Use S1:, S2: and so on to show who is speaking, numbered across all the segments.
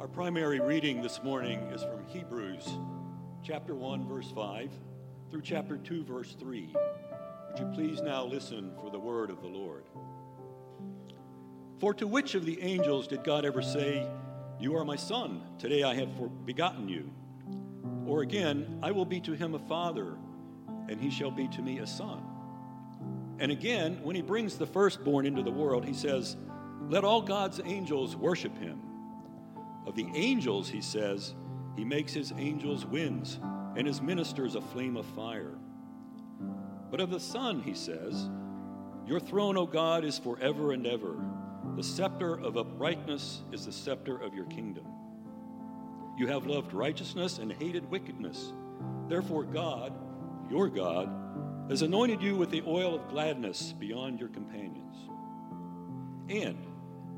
S1: Our primary reading this morning is from Hebrews chapter 1, verse 5 through chapter 2, verse 3. Would you please now listen for the word of the Lord? For to which of the angels did God ever say, You are my son, today I have begotten you? Or again, I will be to him a father, and he shall be to me a son. And again, when he brings the firstborn into the world, he says, Let all God's angels worship him. Of the angels, he says, he makes his angels winds and his ministers a flame of fire. But of the Son, he says, Your throne, O God, is forever and ever. The scepter of uprightness is the scepter of your kingdom. You have loved righteousness and hated wickedness. Therefore, God, your God, has anointed you with the oil of gladness beyond your companions. And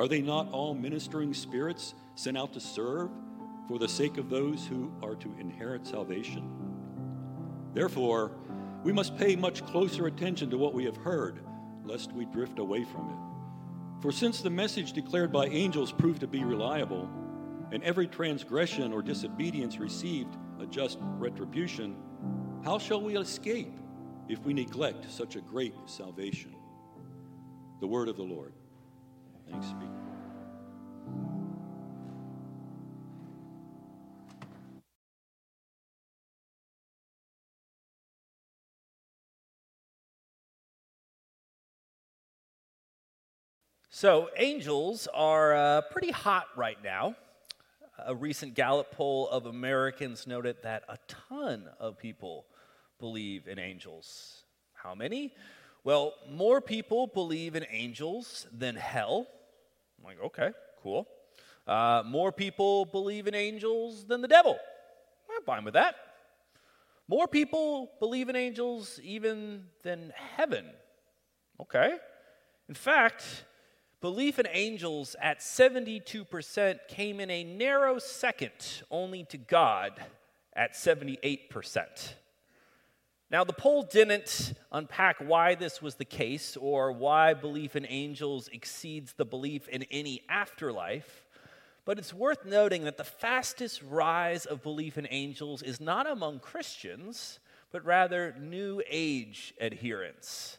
S1: Are they not all ministering spirits sent out to serve for the sake of those who are to inherit salvation? Therefore, we must pay much closer attention to what we have heard, lest we drift away from it. For since the message declared by angels proved to be reliable, and every transgression or disobedience received a just retribution, how shall we escape if we neglect such a great salvation? The word of the Lord. Thanks be.
S2: So, angels are uh, pretty hot right now. A recent Gallup poll of Americans noted that a ton of people believe in angels. How many? Well, more people believe in angels than hell. I'm like, okay, cool. Uh, more people believe in angels than the devil. I'm fine with that. More people believe in angels even than heaven. Okay. In fact, belief in angels at 72% came in a narrow second only to God at 78%. Now, the poll didn't unpack why this was the case or why belief in angels exceeds the belief in any afterlife, but it's worth noting that the fastest rise of belief in angels is not among Christians, but rather New Age adherents.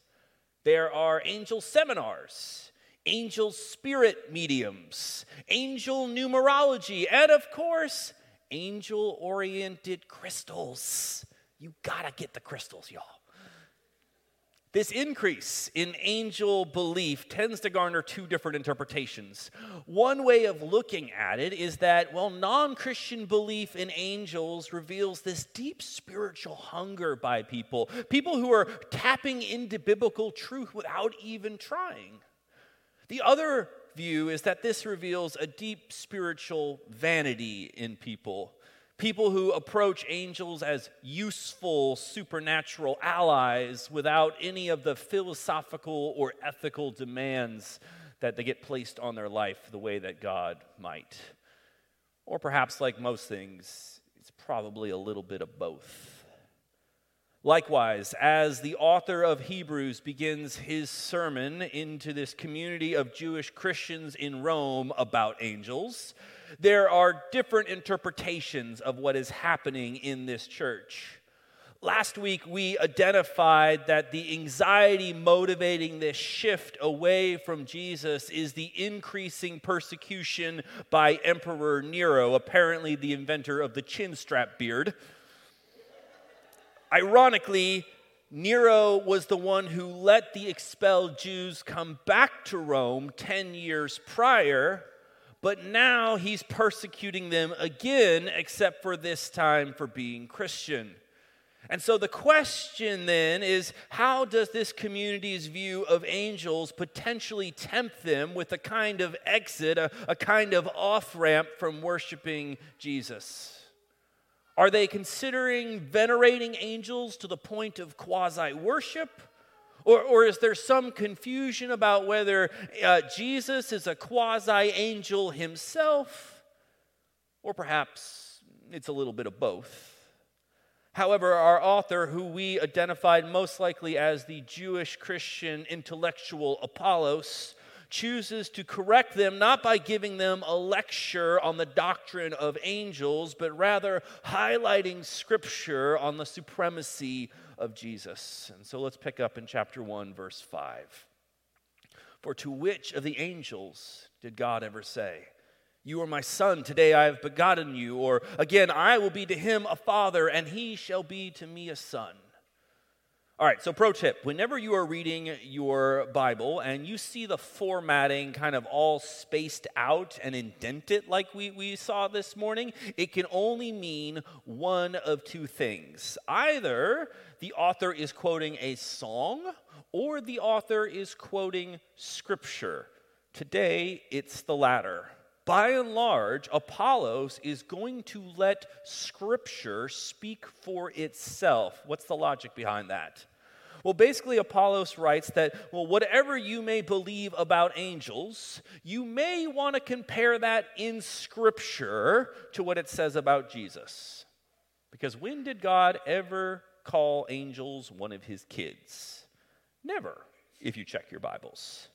S2: There are angel seminars, angel spirit mediums, angel numerology, and of course, angel oriented crystals. You gotta get the crystals, y'all. This increase in angel belief tends to garner two different interpretations. One way of looking at it is that, well, non Christian belief in angels reveals this deep spiritual hunger by people, people who are tapping into biblical truth without even trying. The other view is that this reveals a deep spiritual vanity in people people who approach angels as useful supernatural allies without any of the philosophical or ethical demands that they get placed on their life the way that God might. Or perhaps, like most things, it's probably a little bit of both. Likewise, as the author of Hebrews begins his sermon into this community of Jewish Christians in Rome about angels, there are different interpretations of what is happening in this church. Last week, we identified that the anxiety motivating this shift away from Jesus is the increasing persecution by Emperor Nero, apparently the inventor of the chin strap beard. Ironically, Nero was the one who let the expelled Jews come back to Rome 10 years prior but now he's persecuting them again, except for this time for being Christian. And so the question then is how does this community's view of angels potentially tempt them with a kind of exit, a, a kind of off ramp from worshiping Jesus? Are they considering venerating angels to the point of quasi worship? Or, or is there some confusion about whether uh, Jesus is a quasi angel himself? Or perhaps it's a little bit of both. However, our author, who we identified most likely as the Jewish Christian intellectual Apollos, chooses to correct them not by giving them a lecture on the doctrine of angels, but rather highlighting scripture on the supremacy of Jesus. And so let's pick up in chapter 1, verse 5. For to which of the angels did God ever say, You are my son, today I have begotten you? Or again, I will be to him a father, and he shall be to me a son. All right, so pro tip whenever you are reading your Bible and you see the formatting kind of all spaced out and indented like we, we saw this morning, it can only mean one of two things. Either the author is quoting a song or the author is quoting scripture. Today, it's the latter. By and large, Apollos is going to let scripture speak for itself. What's the logic behind that? Well, basically, Apollos writes that, well, whatever you may believe about angels, you may want to compare that in Scripture to what it says about Jesus. Because when did God ever call angels one of his kids? Never, if you check your Bibles.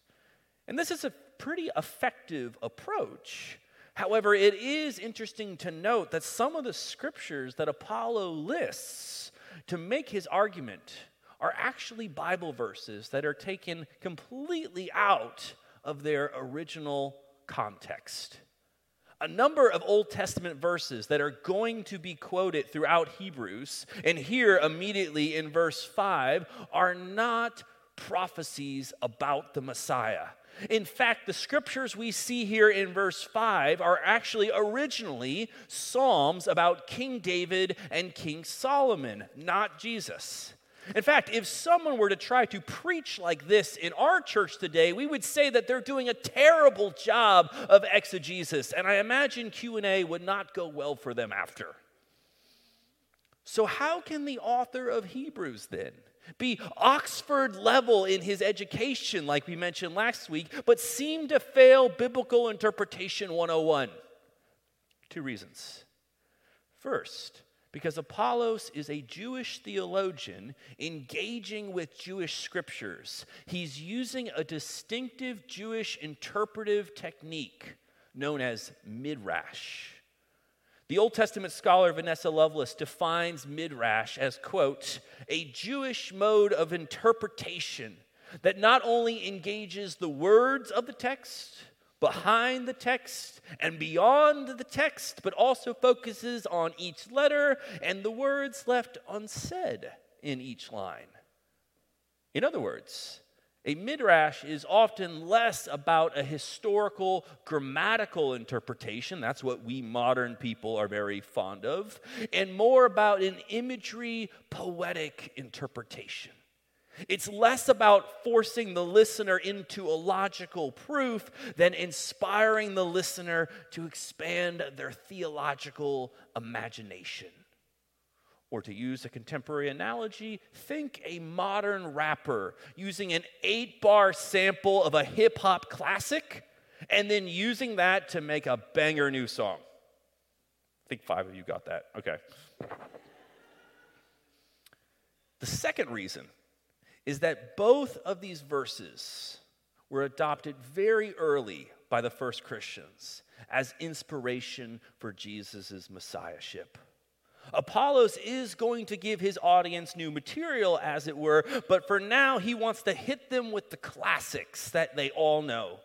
S2: And this is a pretty effective approach. However, it is interesting to note that some of the scriptures that Apollo lists to make his argument are actually Bible verses that are taken completely out of their original context. A number of Old Testament verses that are going to be quoted throughout Hebrews, and here immediately in verse 5, are not prophecies about the Messiah. In fact, the scriptures we see here in verse 5 are actually originally Psalms about King David and King Solomon, not Jesus. In fact, if someone were to try to preach like this in our church today, we would say that they're doing a terrible job of exegesis, and I imagine Q&A would not go well for them after. So how can the author of Hebrews then be Oxford level in his education like we mentioned last week, but seem to fail biblical interpretation 101? Two reasons. First, because Apollos is a Jewish theologian engaging with Jewish scriptures. He's using a distinctive Jewish interpretive technique known as midrash. The Old Testament scholar Vanessa Lovelace defines midrash as, quote, a Jewish mode of interpretation that not only engages the words of the text, behind the text and beyond the text, but also focuses on each letter and the words left unsaid in each line. In other words, a midrash is often less about a historical, grammatical interpretation, that's what we modern people are very fond of, and more about an imagery, poetic interpretation. It's less about forcing the listener into a logical proof than inspiring the listener to expand their theological imagination. Or to use a contemporary analogy, think a modern rapper using an eight bar sample of a hip hop classic and then using that to make a banger new song. I think five of you got that. Okay. The second reason is that both of these verses were adopted very early by the first Christians as inspiration for Jesus' messiahship. Apollos is going to give his audience new material, as it were, but for now he wants to hit them with the classics that they all know.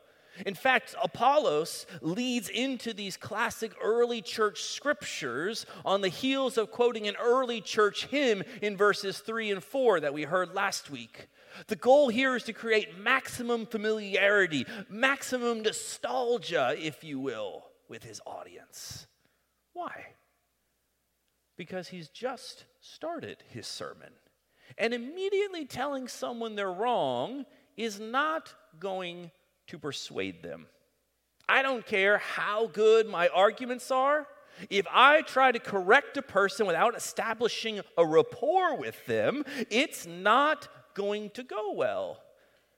S2: In fact, Apollos leads into these classic early church scriptures on the heels of quoting an early church hymn in verses 3 and 4 that we heard last week. The goal here is to create maximum familiarity, maximum nostalgia, if you will, with his audience. Why? because he's just started his sermon. And immediately telling someone they're wrong is not going to persuade them. I don't care how good my arguments are. If I try to correct a person without establishing a rapport with them, it's not going to go well.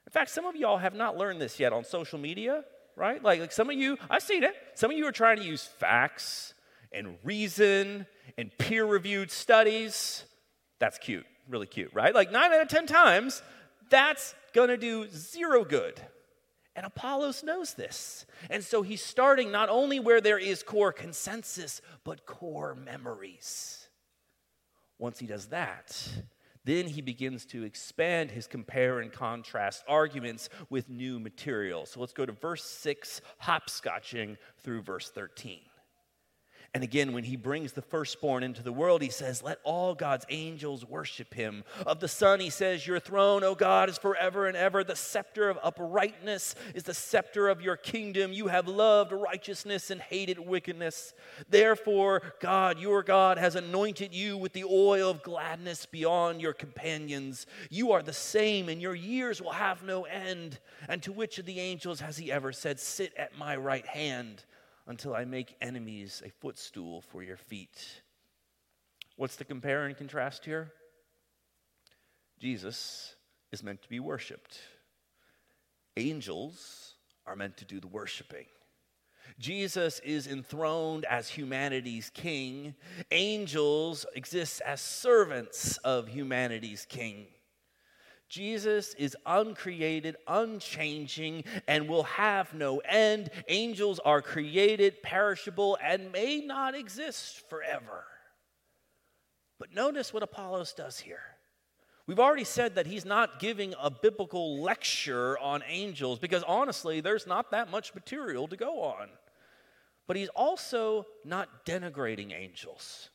S2: In fact, some of y'all have not learned this yet on social media, right? Like, like some of you, I've seen it. Some of you are trying to use facts and reason and peer reviewed studies. That's cute, really cute, right? Like nine out of 10 times, that's gonna do zero good. And Apollos knows this. And so he's starting not only where there is core consensus, but core memories. Once he does that, then he begins to expand his compare and contrast arguments with new material. So let's go to verse 6, hopscotching through verse 13. And again, when he brings the firstborn into the world, he says, Let all God's angels worship him. Of the Son, he says, Your throne, O God, is forever and ever. The scepter of uprightness is the scepter of your kingdom. You have loved righteousness and hated wickedness. Therefore, God, your God, has anointed you with the oil of gladness beyond your companions. You are the same, and your years will have no end. And to which of the angels has he ever said, Sit at my right hand? Until I make enemies a footstool for your feet. What's the compare and contrast here? Jesus is meant to be worshiped. Angels are meant to do the worshiping. Jesus is enthroned as humanity's king. Angels exist as servants of humanity's king. Jesus is uncreated, unchanging, and will have no end. Angels are created, perishable, and may not exist forever. But notice what Apollos does here. We've already said that he's not giving a biblical lecture on angels because honestly, there's not that much material to go on. But he's also not denigrating angels.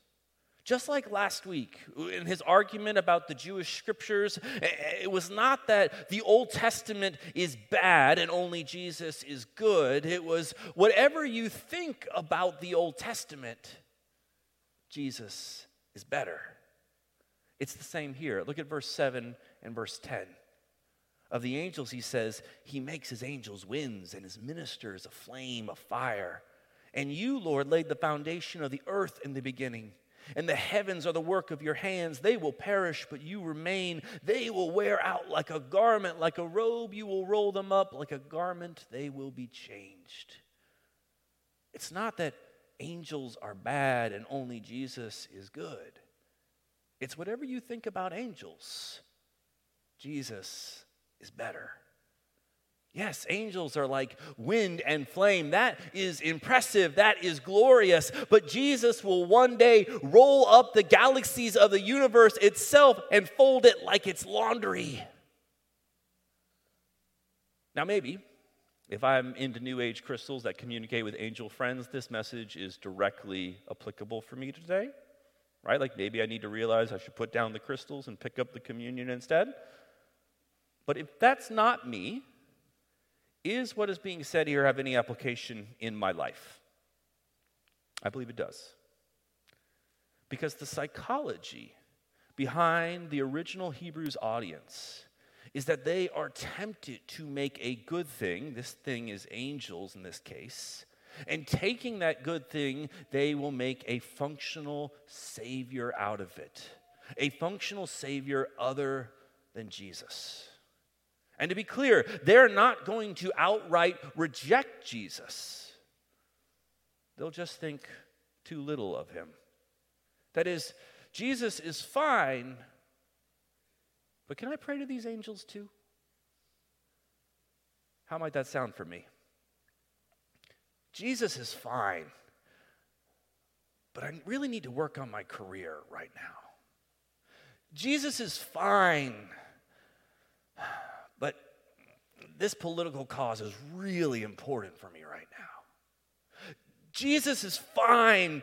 S2: Just like last week, in his argument about the Jewish scriptures, eh, eh, it was not that the Old Testament is bad and only Jesus is good. It was whatever you think about the Old Testament, Jesus is better. It's the same here. Look at verse 7 and verse 10. Of the angels, he says, He makes his angels winds and his ministers a flame of fire. And you, Lord, laid the foundation of the earth in the beginning and the heavens are the work of your hands. They will perish, but you remain. They will wear out like a garment, like a robe. You will roll them up like a garment. They will be changed. It's not that angels are bad and only Jesus is good. It's whatever you think about angels, Jesus is better. Yes, angels are like wind and flame. That is impressive. That is glorious. But Jesus will one day roll up the galaxies of the universe itself and fold it like it's laundry. Now, maybe if I'm into New Age crystals that communicate with angel friends, this message is directly applicable for me today, right? Like maybe I need to realize I should put down the crystals and pick up the communion instead. But if that's not me, is what is being said here have any application in my life? I believe it does. Because the psychology behind the original Hebrews audience is that they are tempted to make a good thing, this thing is angels in this case, and taking that good thing, they will make a functional Savior out of it. A functional Savior other than Jesus. And to be clear, they're not going to outright reject Jesus. They'll just think too little of him. That is, Jesus is fine, but can I pray to these angels too? How might that sound for me? Jesus is fine, but I really need to work on my career right now. Jesus is fine this political cause is really important for me right now. Jesus is fine,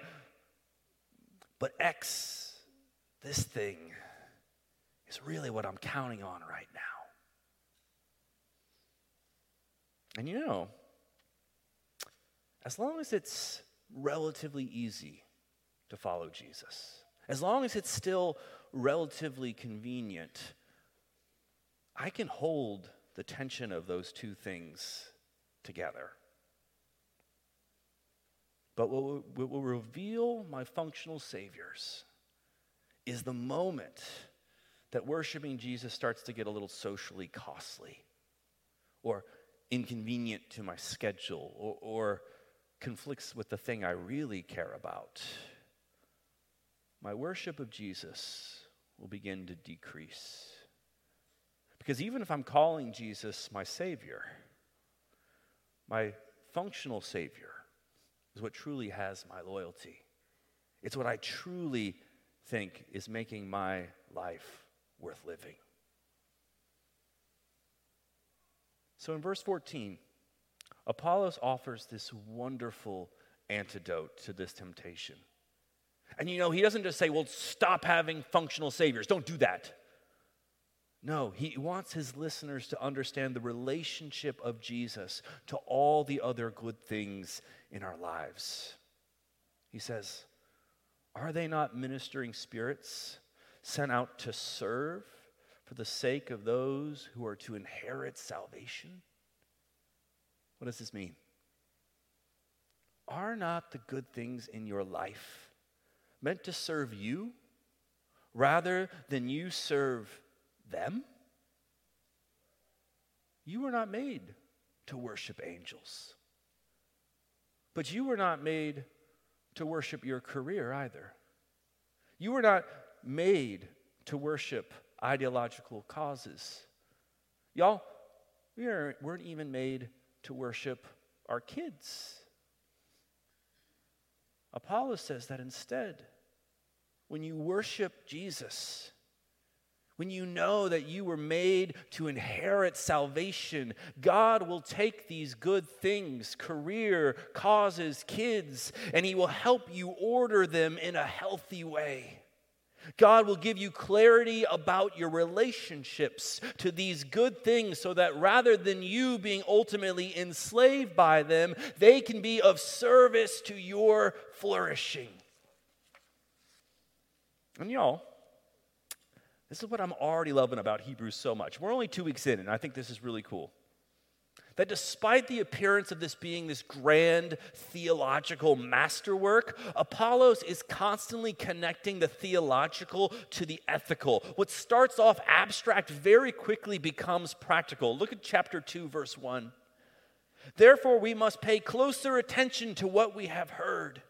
S2: but X, this thing, is really what I'm counting on right now. And you know, as long as it's relatively easy to follow Jesus, as long as it's still relatively convenient, I can hold the tension of those two things together. But what will, reveal my functional saviors is the moment that worshiping Jesus starts to get a little socially costly or inconvenient to my schedule or, or conflicts with the thing I really care about. My worship of Jesus will begin to decrease. Because even if I'm calling Jesus my Savior, my functional Savior is what truly has my loyalty. It's what I truly think is making my life worth living. So in verse 14, Apollos offers this wonderful antidote to this temptation. And you know, he doesn't just say, well, stop having functional saviors. Don't do that. No, he wants his listeners to understand the relationship of Jesus to all the other good things in our lives. He says, Are they not ministering spirits sent out to serve for the sake of those who are to inherit salvation? What does this mean? Are not the good things in your life meant to serve you rather than you serve them? You were not made to worship angels. But you were not made to worship your career either. You were not made to worship ideological causes. Y'all, we weren't even made to worship our kids. Apollos says that instead, when you worship Jesus, when you know that you were made to inherit salvation, God will take these good things career, causes, kids and He will help you order them in a healthy way. God will give you clarity about your relationships to these good things so that rather than you being ultimately enslaved by them, they can be of service to your flourishing. And y'all, this is what I'm already loving about Hebrews so much. We're only two weeks in, and I think this is really cool. That despite the appearance of this being this grand theological masterwork, Apollos is constantly connecting the theological to the ethical. What starts off abstract very quickly becomes practical. Look at chapter 2, verse 1. Therefore, we must pay closer attention to what we have heard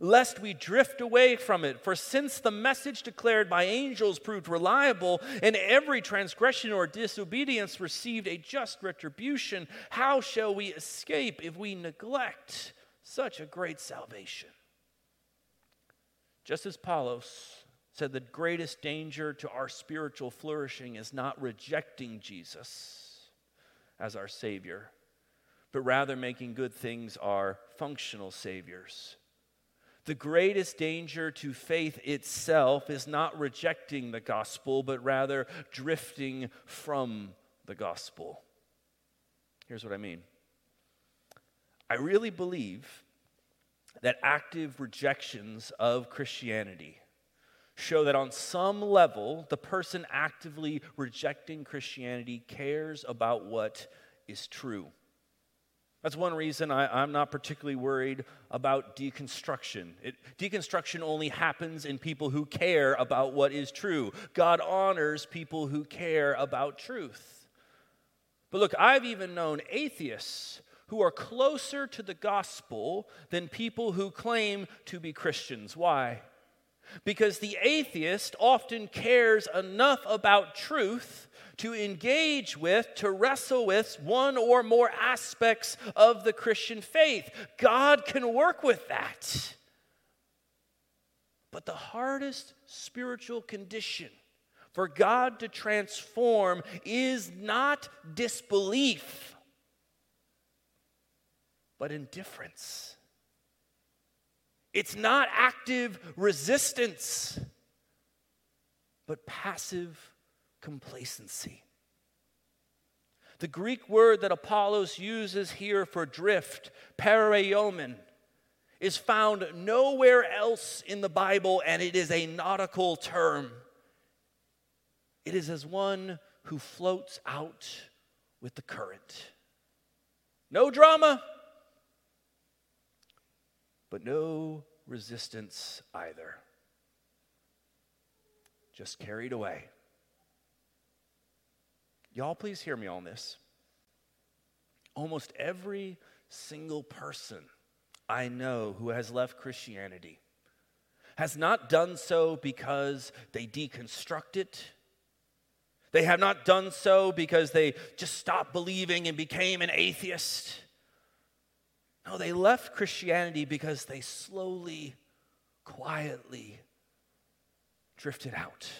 S2: lest we drift away from it. For since the message declared by angels proved reliable, and every transgression or disobedience received a just retribution, how shall we escape if we neglect such a great salvation? Just as Apollos said, the greatest danger to our spiritual flourishing is not rejecting Jesus as our Savior, but rather making good things our functional Saviors. The greatest danger to faith itself is not rejecting the gospel, but rather drifting from the gospel. Here's what I mean I really believe that active rejections of Christianity show that on some level, the person actively rejecting Christianity cares about what is true. That's one reason I, am not particularly worried about deconstruction. It, deconstruction only happens in people who care about what is true. God honors people who care about truth. But look, I've even known atheists who are closer to the gospel than people who claim to be Christians. Why? Because the atheist often cares enough about truth to engage with, to wrestle with one or more aspects of the Christian faith. God can work with that. But the hardest spiritual condition for God to transform is not disbelief, but indifference. It's not active resistance, but passive complacency. The Greek word that Apollos uses here for drift, paraiomen, is found nowhere else in the Bible, and it is a nautical term. It is as one who floats out with the current. No drama, but no resistance either. Just carried away. Y'all, please hear me on this. Almost every single person I know who has left Christianity has not done so because they deconstruct it. They have not done so because they just stopped believing and became an atheist. No, they left Christianity because they slowly, quietly drifted out.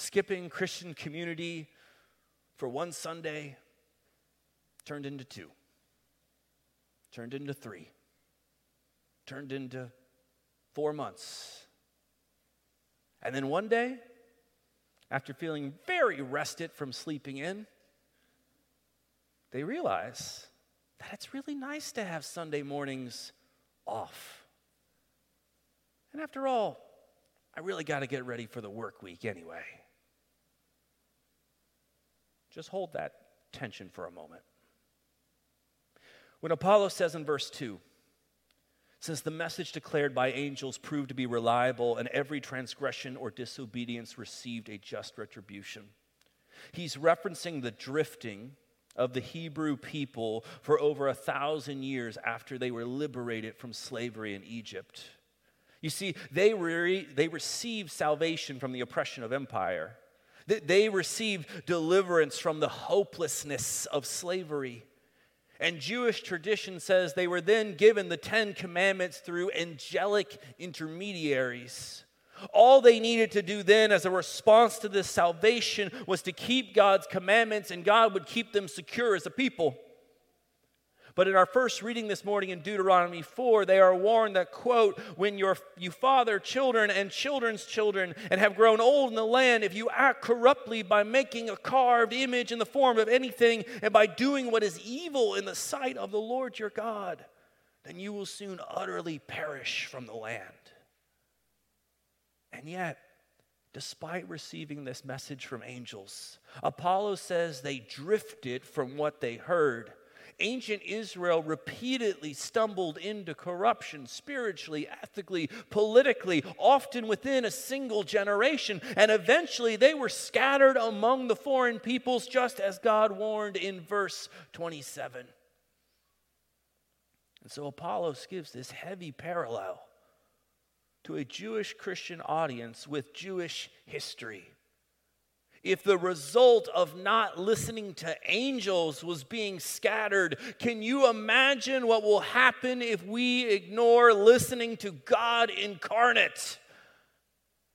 S2: Skipping Christian community for one Sunday turned into two turned into three, turned into four months. And then one day, after feeling very rested from sleeping in, they realize that it's really nice to have Sunday mornings off. And after all, I really got to get ready for the work week anyway. Just hold that tension for a moment. When Apollo says in verse 2, since the message declared by angels proved to be reliable and every transgression or disobedience received a just retribution, he's referencing the drifting of the Hebrew people for over a thousand years after they were liberated from slavery in Egypt. You see, they, re- they received salvation from the oppression of empire. They received deliverance from the hopelessness of slavery. And Jewish tradition says they were then given the Ten Commandments through angelic intermediaries. All they needed to do then, as a response to this salvation, was to keep God's commandments, and God would keep them secure as a people. But in our first reading this morning in Deuteronomy 4, they are warned that, quote, when your, you father children and children's children and have grown old in the land, if you act corruptly by making a carved image in the form of anything and by doing what is evil in the sight of the Lord your God, then you will soon utterly perish from the land. And yet, despite receiving this message from angels, Apollo says they drifted from what they heard ancient Israel repeatedly stumbled into corruption spiritually, ethically, politically, often within a single generation. And eventually they were scattered among the foreign peoples, just as God warned in verse 27. And so Apollos gives this heavy parallel to a Jewish Christian audience with Jewish history if the result of not listening to angels was being scattered, can you imagine what will happen if we ignore listening to God incarnate?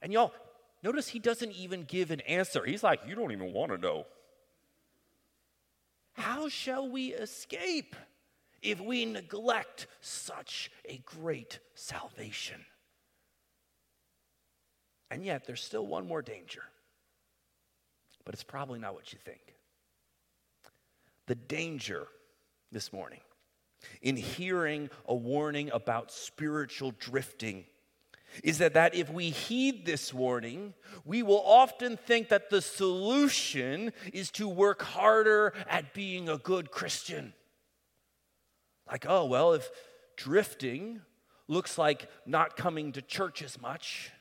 S2: And y'all, notice he doesn't even give an answer. He's like, You don't even want to know. How shall we escape if we neglect such a great salvation? And yet, there's still one more danger but it's probably not what you think. The danger this morning in hearing a warning about spiritual drifting is that, that if we heed this warning, we will often think that the solution is to work harder at being a good Christian. Like, oh, well, if drifting looks like not coming to church as much,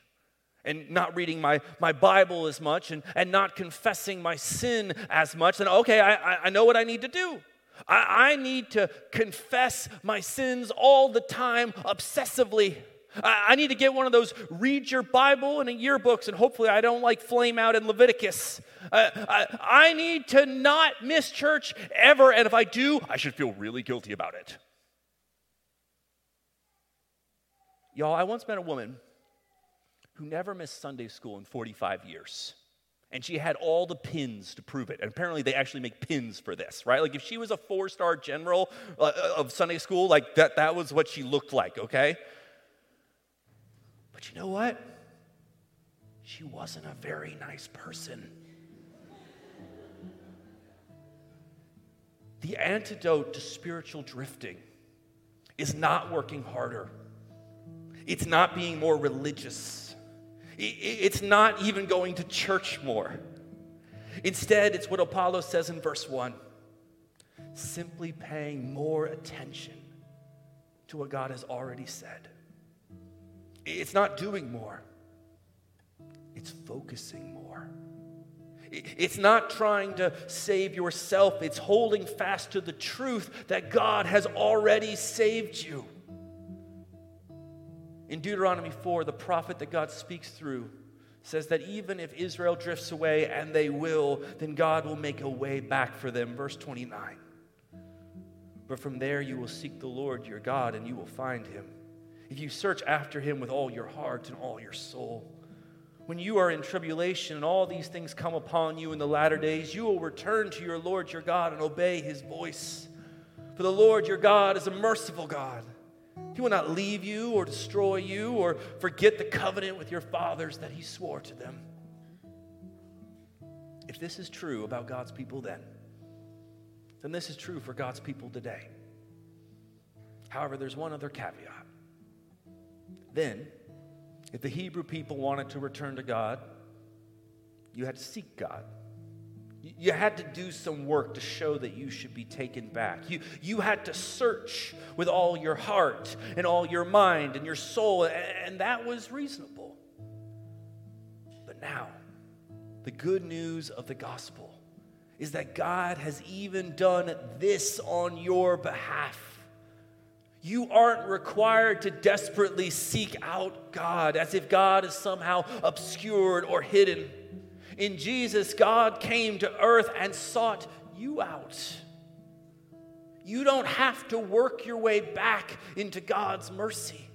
S2: and not reading my, my Bible as much and, and not confessing my sin as much, then okay, I, I know what I need to do. I, I need to confess my sins all the time, obsessively. I, I need to get one of those read your Bible and a yearbooks, and hopefully I don't like flame out in Leviticus. Uh, I, I need to not miss church ever, and if I do, I should feel really guilty about it. Y'all, I once met a woman who never missed Sunday school in 45 years. And she had all the pins to prove it. And apparently, they actually make pins for this, right? Like, if she was a four star general uh, of Sunday school, like that, that was what she looked like, okay? But you know what? She wasn't a very nice person. The antidote to spiritual drifting is not working harder, it's not being more religious, it's not even going to church more. Instead, it's what Apollo says in verse 1 simply paying more attention to what God has already said. It's not doing more, it's focusing more. It's not trying to save yourself, it's holding fast to the truth that God has already saved you. In Deuteronomy 4, the prophet that God speaks through says that even if Israel drifts away, and they will, then God will make a way back for them. Verse 29. But from there you will seek the Lord your God, and you will find him. If you search after him with all your heart and all your soul. When you are in tribulation and all these things come upon you in the latter days, you will return to your Lord your God and obey his voice. For the Lord your God is a merciful God. He will not leave you or destroy you or forget the covenant with your fathers that he swore to them. If this is true about God's people then, then this is true for God's people today. However, there's one other caveat. Then, if the Hebrew people wanted to return to God, you had to seek God. You had to do some work to show that you should be taken back. You, you had to search with all your heart and all your mind and your soul, and that was reasonable. But now, the good news of the gospel is that God has even done this on your behalf. You aren't required to desperately seek out God as if God is somehow obscured or hidden. In Jesus, God came to earth and sought you out. You don't have to work your way back into God's mercy.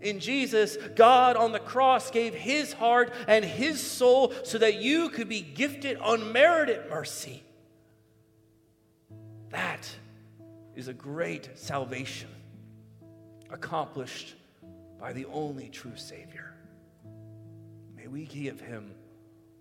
S2: In Jesus, God on the cross gave his heart and his soul so that you could be gifted unmerited mercy. That is a great salvation accomplished by the only true Savior. May we give him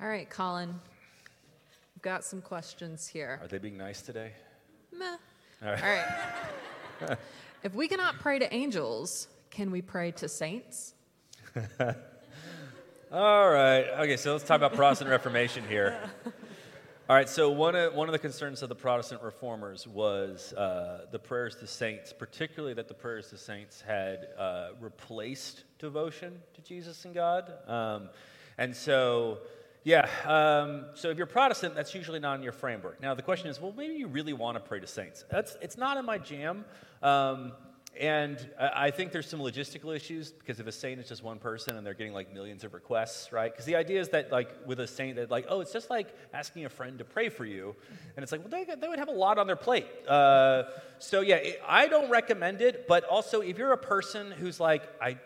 S3: All right, Colin. We've got some questions here.
S2: Are they being nice today?
S3: Meh.
S2: All right.
S3: All right. if we cannot pray to angels, can we pray to saints?
S2: All right. Okay, so let's talk about Protestant Reformation here. All right, so one of, one of the concerns of the Protestant reformers was uh, the prayers to saints, particularly that the prayers to saints had uh, replaced devotion to Jesus and God. Um, and so, yeah, um, so if you're Protestant, that's usually not in your framework. Now, the question is well, maybe you really want to pray to saints. That's, it's not in my jam. Um, and I think there's some logistical issues because if a saint is just one person and they're getting like millions of requests, right? Because the idea is that like with a saint that like, oh, it's just like asking a friend to pray for you, and it's like, well, they, they would have a lot on their plate. Uh, so yeah, it, I don't recommend it. But also, if you're a person who's like, I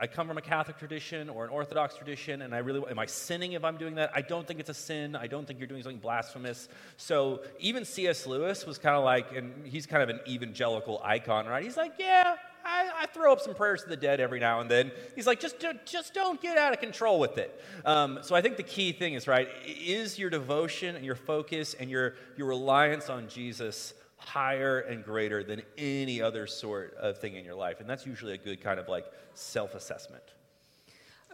S2: I come from a Catholic tradition or an Orthodox tradition, and I really am I sinning if I'm doing that? I don't think it's a sin. I don't think you're doing something blasphemous. So even C.S. Lewis was kind of like, and he's kind of an evangelical icon, right? He's like, yeah, I, I, throw up some prayers to the dead every now and then. He's like, just, just don't get out of control with it. Um, so I think the key thing is, right, is your devotion and your focus and your, your reliance on Jesus higher and greater than any other sort of thing in your life. And that's usually a good kind of like self assessment.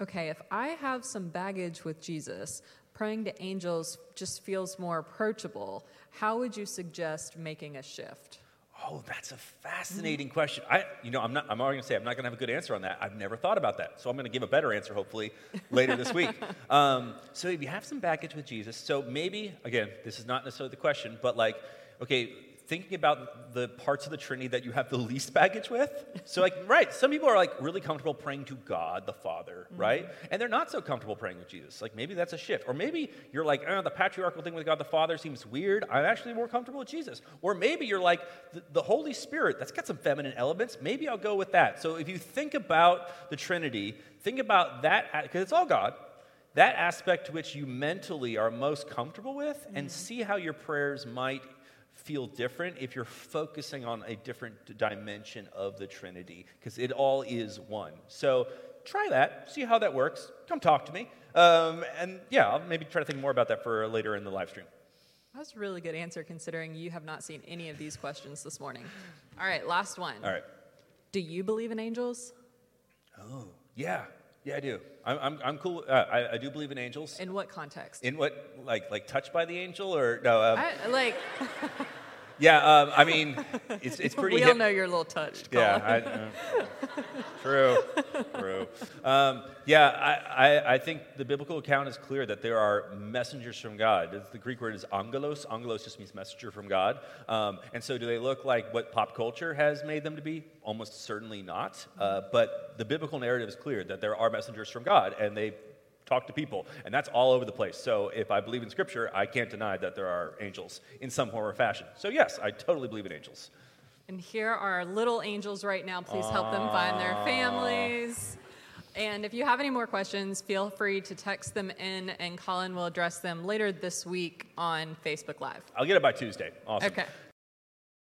S3: Okay, if I have some baggage with Jesus, praying to angels just feels more approachable. How would you suggest making a shift?
S2: Oh, that's a fascinating question. I, you know, I'm not. I'm already going to say I'm not going to have a good answer on that. I've never thought about that, so I'm going to give a better answer hopefully later this week. Um, so if you have some baggage with Jesus, so maybe again, this is not necessarily the question, but like, okay, thinking about the parts of the Trinity that you have the least baggage with. So, like, right, some people are like really comfortable praying to God the Father, mm-hmm. right? And they're not so comfortable praying with Jesus. Like, maybe that's a shift. Or maybe you're like, oh, the patriarchal thing with God the Father seems weird. I'm actually more comfortable with Jesus. Or maybe you're like, the, the Holy Spirit, that's got some feminine elements. Maybe I'll go with that. So, if you think about the Trinity, think about that, because it's all God that aspect which you mentally are most comfortable with and mm-hmm. see how your prayers might feel different if you're focusing on a different dimension of the Trinity, because it all is one. So try that, see how that works. Come talk to me. Um, and yeah, I'll maybe try to think more about that for later in the live stream.
S3: That's a really good answer considering you have not seen any of these questions this morning. All right, last one.
S2: All right.
S3: Do you believe in angels?
S2: Oh, yeah. Yeah, I do. I'm, I'm, I'm cool. Uh, I, I do believe in angels.
S3: In what context?
S2: In what, like, like touched by the angel or no? Um,
S3: I, like.
S2: Yeah, um, I mean, it's, it's pretty.
S3: we all know you're a little touched.
S2: Yeah, I, uh, true, true. Um, yeah, I, I, I, think the biblical account is clear that there are messengers from God. The Greek word is angelos. Angelos just means messenger from God. Um, and so, do they look like what pop culture has made them to be? Almost certainly not. Uh, but the biblical narrative is clear that there are messengers from God, and they talk to people. And that's all over the place. So if I believe in Scripture, I can't deny that there are angels in some form or fashion. So yes, I totally believe in angels.
S3: And here are our little angels right now. Please help them find their families. And if you have any more questions, feel free to text them in, and Colin will address them later this week on Facebook Live.
S2: I'll get it by Tuesday. Awesome.
S3: Okay.